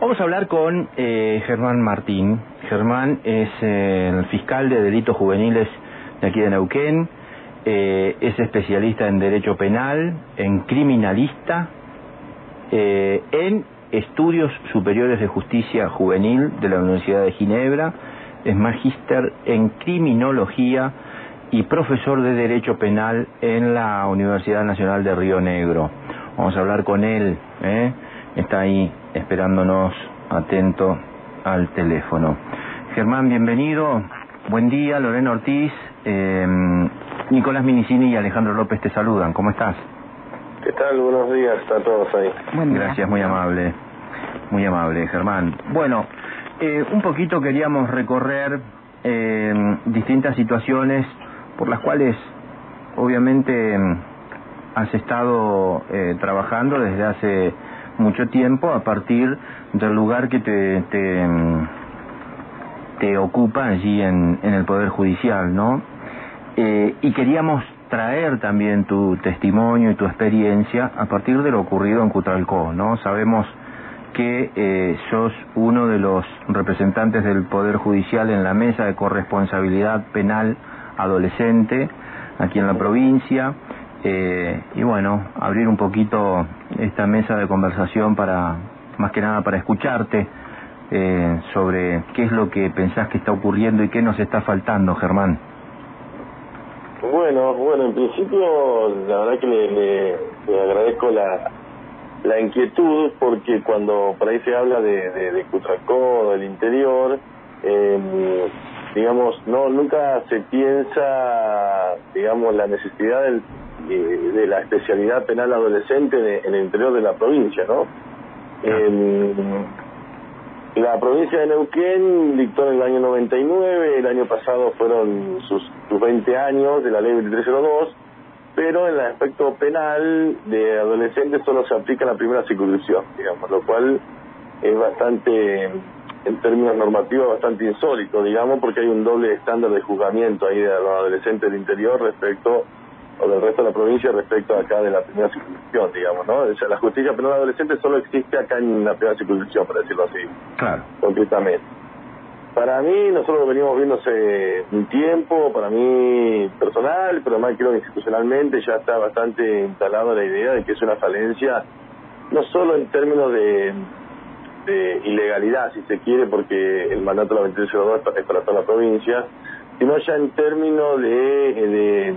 Vamos a hablar con eh, Germán Martín. Germán es eh, el fiscal de delitos juveniles de aquí de Neuquén, eh, es especialista en derecho penal, en criminalista, en estudios superiores de justicia juvenil de la Universidad de Ginebra, es magíster en criminología y profesor de derecho penal en la Universidad Nacional de Río Negro. Vamos a hablar con él. ¿eh? está ahí esperándonos atento al teléfono. Germán, bienvenido. Buen día, Lorena Ortiz, eh, Nicolás Minicini y Alejandro López te saludan. ¿Cómo estás? ¿Qué tal? Buenos días a todos ahí. Gracias, muy amable. Muy amable, Germán. Bueno, eh, un poquito queríamos recorrer eh, distintas situaciones por las cuales obviamente has estado eh, trabajando desde hace mucho tiempo a partir del lugar que te, te, ocupa allí en, en, el Poder Judicial, ¿no? Eh, y queríamos traer también tu testimonio y tu experiencia a partir de lo ocurrido en Cutralcó, ¿no? Sabemos que eh, sos uno de los representantes del Poder Judicial en la mesa de corresponsabilidad penal adolescente aquí en la provincia. Eh, y bueno, abrir un poquito esta mesa de conversación para, más que nada, para escucharte eh, sobre qué es lo que pensás que está ocurriendo y qué nos está faltando, Germán. Bueno, bueno, en principio, la verdad que le, agradezco la, la inquietud porque cuando por ahí se habla de, de, de del interior, eh, digamos, no nunca se piensa, digamos, la necesidad del, de, la especialidad penal adolescente en el interior de la provincia, ¿no? la provincia de Neuquén dictó en el año 99, el año pasado fueron sus, sus 20 años de la ley 2302, pero en el aspecto penal de adolescentes solo se aplica la primera circunscripción, digamos, lo cual es bastante en términos normativos bastante insólito, digamos, porque hay un doble estándar de juzgamiento ahí de los adolescentes del interior respecto o del resto de la provincia respecto acá de la primera circunscripción, digamos, ¿no? O sea, la justicia penal adolescente solo existe acá en la primera circunscripción, para decirlo así. Claro. Concretamente. Para mí, nosotros lo venimos viendo hace un tiempo, para mí personal, pero más creo que institucionalmente ya está bastante instalada la idea de que es una falencia, no solo en términos de de ilegalidad, si se quiere, porque el mandato de la 2302 es para toda la provincia, sino ya en términos de, de,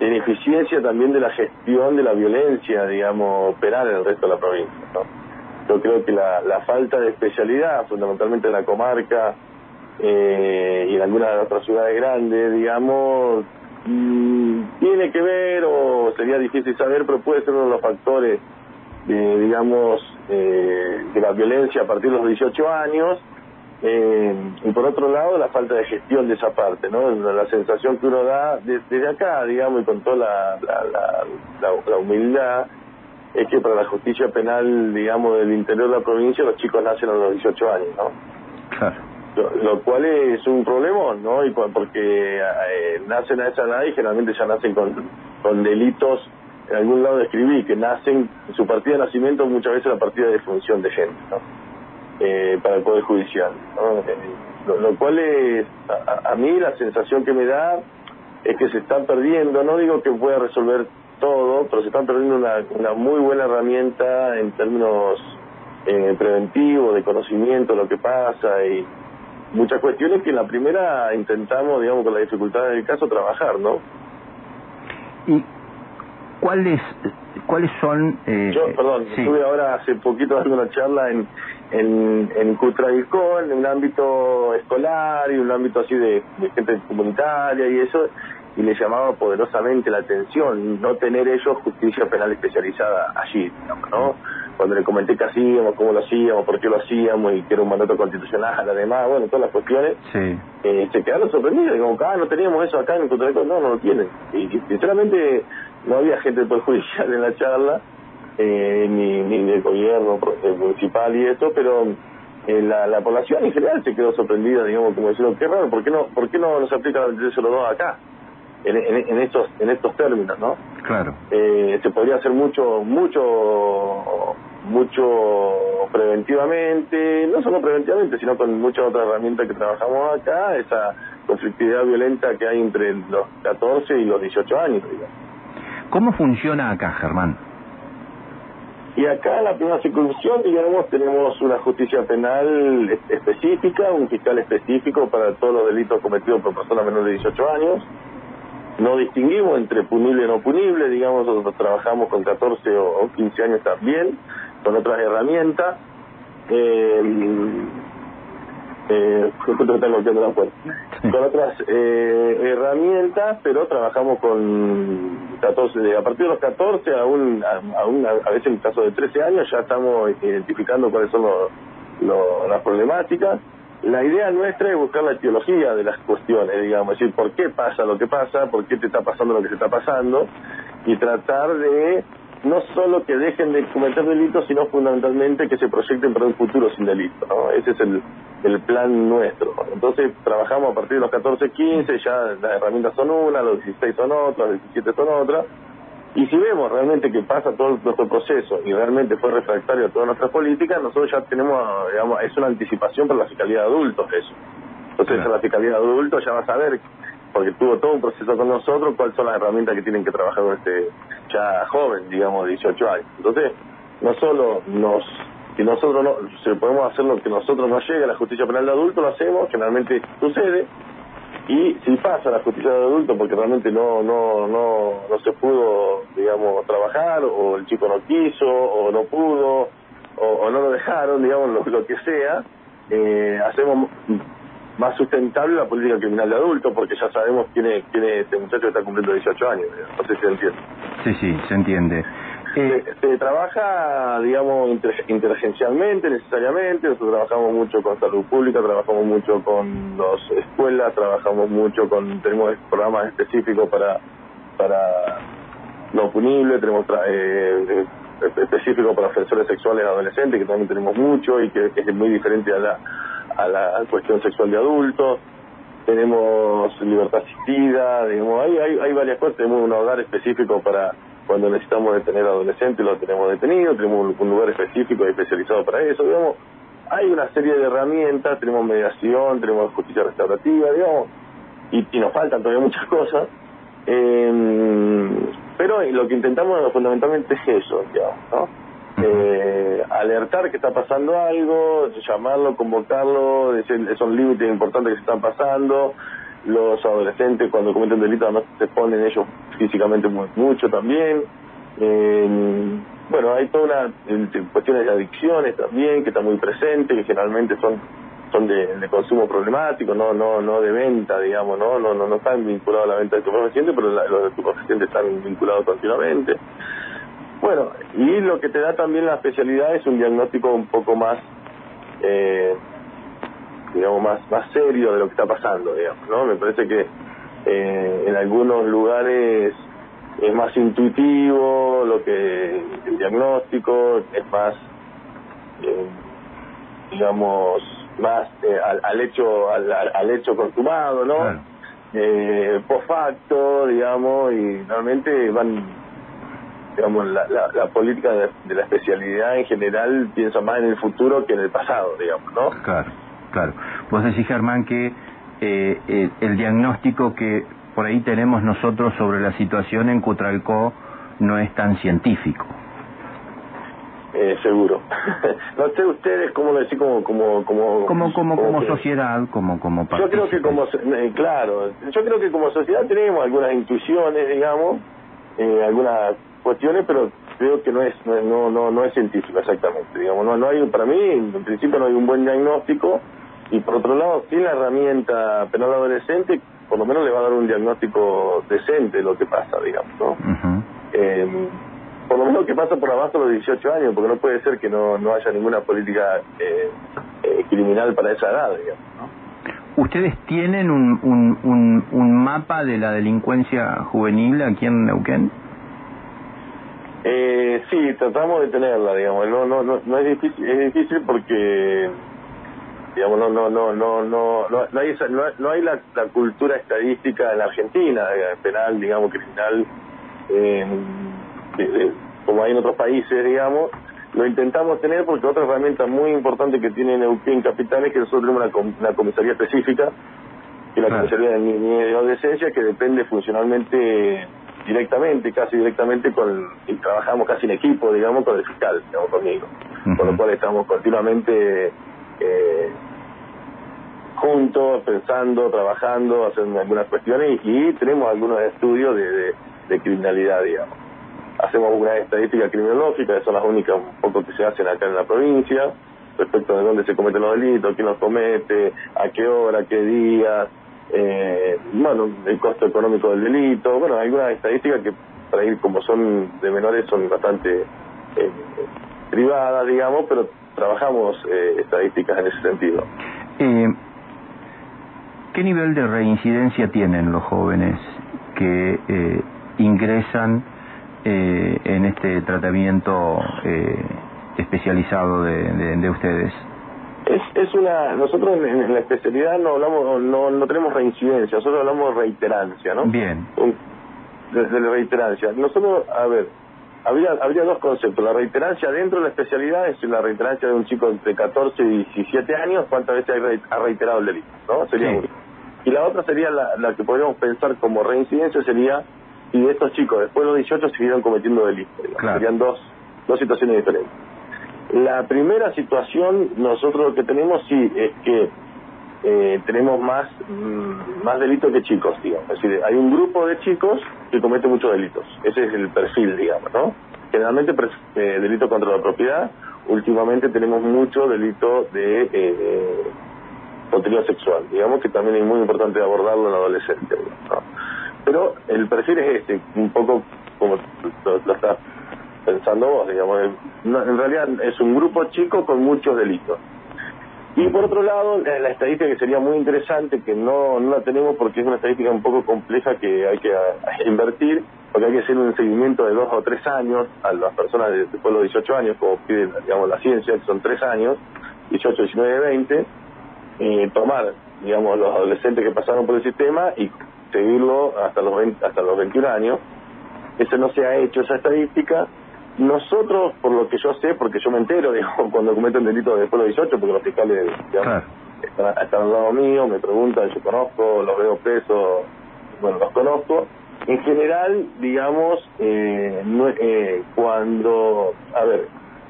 ineficiencia también de la gestión de la violencia, digamos, operar en el resto de la provincia. ¿no? Yo creo que la, la falta de especialidad, fundamentalmente en la comarca eh, y en algunas de las otras ciudades grandes, digamos, mm, tiene que ver, o sería difícil saber, pero puede ser uno de los factores de, digamos, eh, de la violencia a partir de los 18 años, eh, y por otro lado la falta de gestión de esa parte, ¿no? La, sensación que uno da desde acá, digamos, y con toda la, la, humildad, es que para la justicia penal, digamos, del interior de la provincia, los chicos nacen a los 18 años, ¿no? Claro. Lo, cual es un problema, ¿no? Y porque eh, nacen a esa edad y generalmente ya nacen con, con delitos en algún lado escribí que nacen, su partida de nacimiento muchas veces la partida de función de gente, ¿no? Eh, para el Poder Judicial. Eh, lo, cual es, a, mí la sensación que me da es que se están perdiendo, no digo que pueda resolver todo, pero se están perdiendo una, una muy buena herramienta en términos eh, preventivos, de conocimiento de lo que pasa y muchas cuestiones que en la primera intentamos, digamos, con la dificultad del caso, trabajar, ¿no? Y ¿cuáles cuáles son...? Eh, Yo, perdón, estuve ahora hace poquito dando una charla en, en, en en un ámbito escolar y un ámbito así de, gente comunitaria y eso, y le llamaba poderosamente la atención no tener ellos justicia penal especializada allí, digamos, ¿no? Cuando le comenté qué hacíamos, cómo lo hacíamos, por qué lo hacíamos y que era un mandato constitucional, además, bueno, todas las cuestiones, sí. eh, se quedaron sorprendidos, como ah, no teníamos eso acá en Cutralcó, no, no lo tienen. Y sinceramente no había gente del Poder Judicial en la charla, eh, ni, ni del gobierno municipal y eso, pero eh, la, la población en general se quedó sorprendida, digamos, como decirlo, qué raro, ¿por qué no, por qué no nos aplica la 2302 acá? En, en, en, estos en estos términos, ¿no? Claro. Eh, se podría hacer mucho mucho mucho preventivamente, no solo preventivamente, sino con muchas otras herramientas que trabajamos acá, esa conflictividad violenta que hay entre los 14 y los 18 años. ¿Cómo funciona acá, Germán? Y acá en la primera circunscripción, digamos, tenemos una justicia penal específica, un fiscal específico para todos los delitos cometidos por personas menores de 18 años. No distinguimos entre punible y no punible, digamos, nosotros trabajamos con 14 o 15 años también, con otras herramientas. Eh, eh, la puerta. Con otras eh, herramientas, pero trabajamos con 14, a partir de los 14, aún, aún a, veces en el caso de 13 años, ya estamos identificando cuáles son las problemáticas. La idea nuestra es buscar la etiología de las cuestiones, digamos, es decir, por qué pasa lo que pasa, por qué te está pasando lo que se está pasando, y tratar de no solo que dejen de cometer delitos, sino fundamentalmente que se proyecten para un futuro sin delito. ¿no? Ese es el, el plan nuestro. Entonces trabajamos a partir de los 14, 15, ya las herramientas son una, los 16 son otras, los 17 son otras. Y si vemos realmente que pasa todo nuestro proceso y realmente fue refractario a todas nuestras políticas, nosotros ya tenemos, digamos, es una anticipación para la Fiscalía de Adultos eso. Entonces la Fiscalía de Adultos ya va a saber porque tuvo todo un proceso con nosotros, cuáles son las herramientas que tienen que trabajar con este ya joven, digamos, de 18 años. Entonces, no solo nos, que nosotros no, si podemos hacer lo que nosotros nos llega a la justicia penal de adulto, lo hacemos, generalmente sucede, y si pasa la justicia de adulto porque realmente no, no, no, no se pudo, digamos, trabajar, o el chico no quiso, o no pudo, o, no lo dejaron, digamos, lo, lo que sea, eh, hacemos más sustentable la política criminal de adultos, porque ya sabemos quién es, quién es este muchacho que está cumpliendo 18 años. No sé si se entiende. Sí, sí, se entiende. Eh, se, trabaja, digamos, interagencialmente, necesariamente. Nosotros trabajamos mucho con salud pública, trabajamos mucho con las escuelas, trabajamos mucho con. Tenemos programas específicos para para no punible, tenemos eh, eh específicos para ofensores sexuales adolescentes, que también tenemos mucho y que es muy diferente a la a la cuestión sexual de adultos, tenemos libertad asistida, digamos, hay, hay, hay varias cosas, tenemos un hogar específico para cuando necesitamos detener adolescentes, lo tenemos detenido, tenemos un, lugar específico y especializado para eso, digamos, hay una serie de herramientas, tenemos mediación, tenemos justicia restaurativa, digamos, y, y nos faltan todavía muchas cosas, eh, pero lo que intentamos fundamentalmente es eso, digamos, ¿no? Eh, alertar que está pasando algo, llamarlo, convocarlo, decir esos límites importantes que se están pasando. Los adolescentes cuando cometen delitos no se ponen ellos físicamente mucho también. Eh, bueno, hay toda una cuestiones de adicciones también que están muy presentes, que generalmente son son de, consumo problemático, no no no de venta, digamos, no no no, no están vinculados a la venta de estupefacientes, pero los de estupefacientes están vinculados continuamente. Bueno, y lo que te da también la especialidad es un diagnóstico un poco más, eh, digamos, más, más serio de lo que está pasando, digamos, ¿no? Me parece que eh, en algunos lugares es más intuitivo lo que el diagnóstico, es más, eh, digamos, más al, hecho al, al, hecho consumado, ¿no? post facto, digamos, y realmente van digamos, la, la, política de, la especialidad en general piensa más en el futuro que en el pasado, digamos, ¿no? Claro, claro. Vos decís, Germán, que eh, eh, el diagnóstico que por ahí tenemos nosotros sobre la situación en Cutralcó no es tan científico. Eh, seguro. no sé ustedes cómo lo decís como como como como como, como, sociedad, como como Yo creo que como eh, claro, yo creo que como sociedad tenemos algunas intuiciones, digamos, eh, algunas cuestiones, pero creo que no es no no no es científico exactamente. Digamos, no no hay para mí en principio no hay un buen diagnóstico y por otro lado sin la herramienta penal adolescente por lo menos le va a dar un diagnóstico decente de lo que pasa, digamos, ¿no? eh, por lo menos que pasa por abajo de los 18 años, porque no puede ser que no, no haya ninguna política eh, eh, criminal para esa edad, digamos, ¿no? ¿Ustedes tienen un, un, un, un mapa de la delincuencia juvenil aquí en Neuquén? Eh, sí, tratamos de tenerla, digamos. No, no, no, no es difícil, es difícil porque, digamos, no, no, no, no, no, no, hay esa, no, hay la, la, cultura estadística en la Argentina, eh, penal, digamos, criminal, eh, como hay en otros países, digamos. lo intentamos tener porque otra herramienta muy importante que tiene Neuquén Capital es que nosotros tenemos una, comisaría específica, que es la comisaría de niñez y adolescencia, que depende funcionalmente directamente, casi directamente con, y trabajamos casi en equipo, digamos, con el fiscal, digamos, conmigo. Por lo cual estamos continuamente eh, juntos, pensando, trabajando, haciendo algunas cuestiones y, tenemos algunos estudios de, de, criminalidad, digamos. Hacemos una estadística criminológica, que son las únicas un poco que se hacen acá en la provincia, respecto de dónde se cometen los delitos, quién los comete, a qué hora, qué día, eh, bueno, el costo económico del delito, bueno, hay algunas estadísticas que para ir como son de menores son bastante eh, privadas, digamos, pero trabajamos eh, estadísticas en ese sentido. Eh, ¿Qué nivel de reincidencia tienen los jóvenes que ingresan en este tratamiento especializado de, ustedes? Es, es una nosotros en, la especialidad no hablamos no, no tenemos reincidencia nosotros hablamos de reiterancia no bien. Desde la reiterancia. Nosotros a ver habría habría dos conceptos la reiterancia dentro de la especialidad es la reiterancia de un chico entre 14 y 17 años cuántas veces ha reiterado el delito no sería y la otra sería la, que podríamos pensar como reincidencia sería si estos chicos después de los 18 siguieron cometiendo delitos. Serían dos, dos situaciones diferentes. La primera situación, nosotros lo que tenemos sí es que eh, tenemos más, mm, más delitos que chicos, digamos. Es decir, hay un grupo de chicos que cometen muchos delitos. Ese es el perfil, digamos, ¿no? Generalmente eh, delito contra la propiedad. Últimamente tenemos mucho delito de eh, contenido sexual. Digamos que también es muy importante abordarlo en la adolescencia. Pero el perfil es este, un poco como lo, estás pensando vos, digamos. en realidad es un grupo chico con muchos delitos. Y por otro lado, la, estadística que sería muy interesante, que no, no la tenemos porque es una estadística un poco compleja que hay que invertir, porque hay que hacer un seguimiento de dos o tres años a las personas de, después de los 18 años, como pide digamos, la ciencia, son tres años, 18, 19, 20, eh, tomar, digamos, los adolescentes que pasaron por el sistema y seguirlo hasta los hasta los 21 años. Eso no se ha hecho, esa estadística. Nosotros, por lo que yo sé, porque yo me entero, digamos, cuando cometen delitos después de los 18, porque los fiscales, digamos, están, están, al lado mío, me preguntan, yo conozco, los veo presos, bueno, los conozco. En general, digamos, eh, eh, cuando, a ver,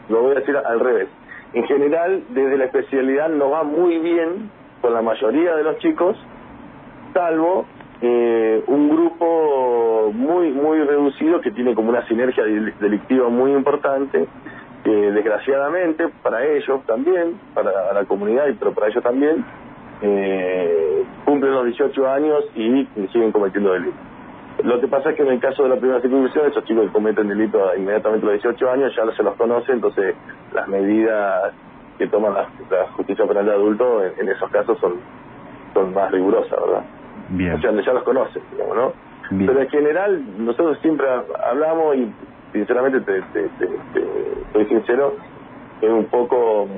lo voy a decir al revés, en general, desde la especialidad no va muy bien con la mayoría de los chicos, salvo eh, un grupo muy muy reducido que tiene como una sinergia delictiva muy importante, que desgraciadamente para ellos también, para la comunidad, pero para ellos también, eh, cumplen los 18 años y siguen cometiendo delitos. Lo que pasa es que en el caso de la primera circunscripción, esos chicos cometen delito inmediatamente a los 18 años ya se los conoce, entonces las medidas que toma la, justicia penal de adulto en, esos casos son, son más rigurosas, ¿verdad? Bien. O sea, ya los conocen, digamos, ¿no? Pero en general, nosotros siempre hablamos y sinceramente te, te, te, soy sincero, es un poco...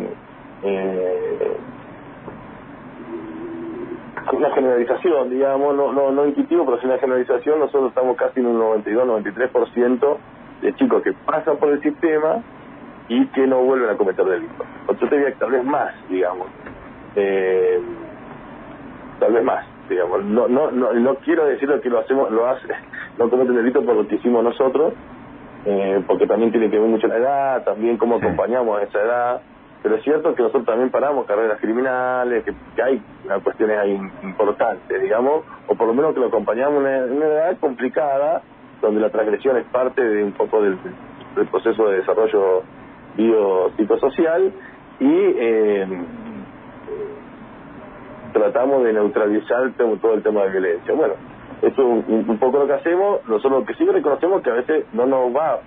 Eh, una generalización, digamos, no, no, no intuitivo, pero es una generalización, nosotros estamos casi en un 92-93% de chicos que pasan por el sistema y que no vuelven a cometer delitos. Te que tal vez más, digamos. Eh, tal vez más, digamos. No, no, no, no quiero decir que lo hacemos, lo hace, no cometen delitos por lo que hicimos nosotros, eh, porque también tiene que ver mucho la edad, también cómo acompañamos a esa edad. Pero es cierto que nosotros también paramos carreras criminales, que, hay cuestiones ahí importantes, digamos, o por lo menos que lo acompañamos en una, edad complicada, donde la transgresión es parte de un poco del, proceso de desarrollo biopsicosocial y eh, tratamos de neutralizar todo el tema de violencia. Bueno, eso es un, poco lo que hacemos. Nosotros lo que sí reconocemos que a veces no nos va,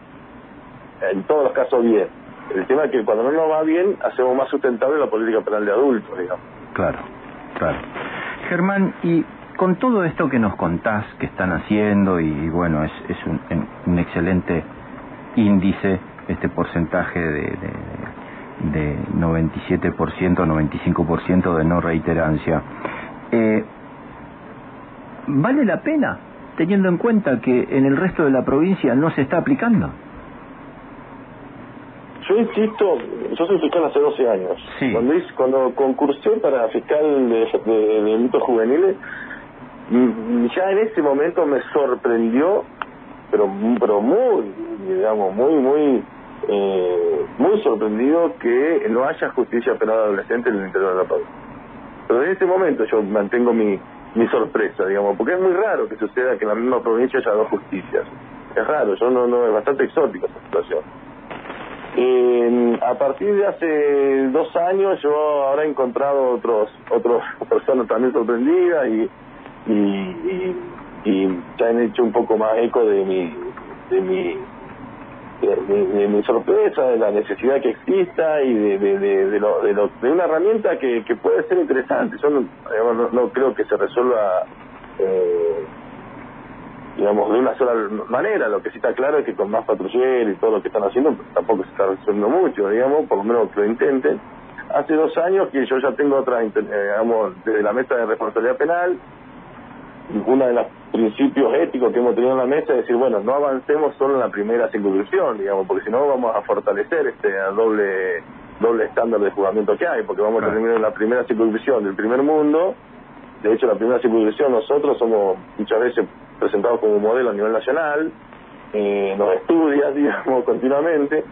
en todos los casos, bien el tema es que cuando no nos va bien, hacemos más sustentable la política penal de adultos, digamos. Claro, claro. Germán, y con todo esto que nos contás que están haciendo, y, bueno, es, es un, un, excelente índice, este porcentaje de, de, de 97%, 95% de no reiterancia, eh, ¿vale la pena teniendo en cuenta que en el resto de la provincia no se está aplicando? yo insisto, yo soy fiscal hace 12 años. Cuando, cuando concursé para fiscal de, delitos juveniles, mm, ya en ese momento me sorprendió, pero, pero muy, digamos, muy, muy, eh, muy sorprendido que no haya justicia penal adolescente en el interior de la provincia. Pero en ese momento yo mantengo mi, mi sorpresa, digamos, porque es muy raro que suceda que en la misma provincia haya dos justicias. Es raro, yo no, no es bastante exótico esa situación. Eh, a partir de hace dos años yo ahora he encontrado otros otros personas también sorprendidas y, y, y, ya han hecho un poco más eco de mi de mi de, mi sorpresa, de la necesidad que exista y de, de, lo, de, lo, de una herramienta que, que puede ser interesante. Yo no, no, creo que se resuelva eh, digamos, de una sola manera. Lo que sí está claro es que con más patrulleros y todo lo que están haciendo, pues, tampoco se está resolviendo mucho, digamos, por lo menos que lo intenten. Hace dos años que yo ya tengo otra, eh, digamos, desde la mesa de responsabilidad penal, uno de los principios éticos que hemos tenido en la mesa es decir, bueno, no avancemos solo en la primera circunscripción, digamos, porque si no vamos a fortalecer este doble doble estándar de juzgamiento que hay, porque vamos a terminar en la primera circunscripción del primer mundo. De hecho, la primera circunscripción nosotros somos muchas veces presentados como modelo a nivel nacional, eh, nos estudia, digamos, continuamente.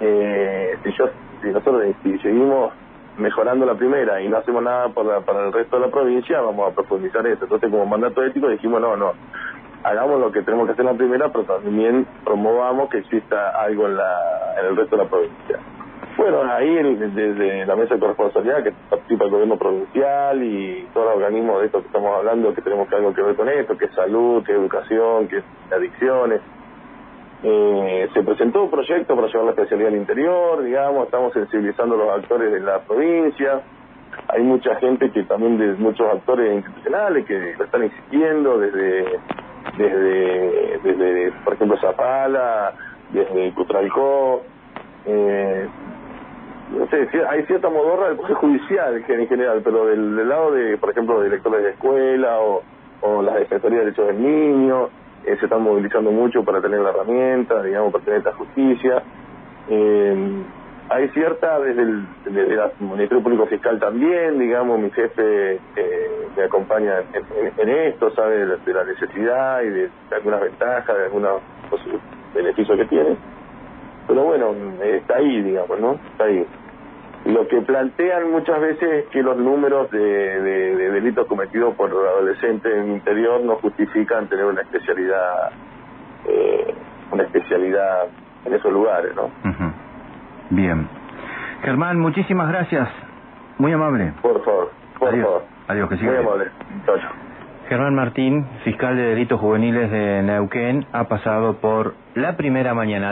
Eh, si, yo, si nosotros si seguimos mejorando la primera y no hacemos nada para, para el resto de la provincia, vamos a profundizar eso. Entonces, como mandato ético, dijimos, no, no, hagamos lo que tenemos que hacer en la primera, pero también promovamos que exista algo en, la, en el resto de la provincia. Bueno, ahí desde la mesa de corresponsabilidad que participa el gobierno provincial y todos los organismos de esto que estamos hablando, que tenemos algo que ver con esto, que es salud, que es educación, que es adicciones. Eh, se presentó un proyecto para llevar la especialidad al interior, digamos, estamos sensibilizando a los actores de la provincia. Hay mucha gente que también, de muchos actores institucionales que lo están insistiendo desde, desde, desde por ejemplo, Zapala, desde Cutralcó. Eh, no sé, hay cierta modorra del Poder Judicial en general, pero del, lado de, por ejemplo, directores de escuela o, o las Defensorías de Derechos del Niño, eh, se están movilizando mucho para tener la herramienta, digamos, para tener esta justicia. Eh, hay cierta, desde el, desde Ministerio Público Fiscal también, digamos, mi jefe eh, me acompaña en, esto, sabe de la, necesidad y de, algunas ventajas, de algunos beneficios que tiene. Pero bueno, está ahí, digamos, ¿no? Está ahí. Lo que plantean muchas veces es que los números de, delitos cometidos por adolescentes en el interior no justifican tener una especialidad, eh, una especialidad en esos lugares, ¿no? Bien. Germán, muchísimas gracias. Muy amable. Por favor, por Adiós. favor. Adiós, que siga Muy amable. Chao, Germán Martín, fiscal de delitos juveniles de Neuquén, ha pasado por la primera mañana.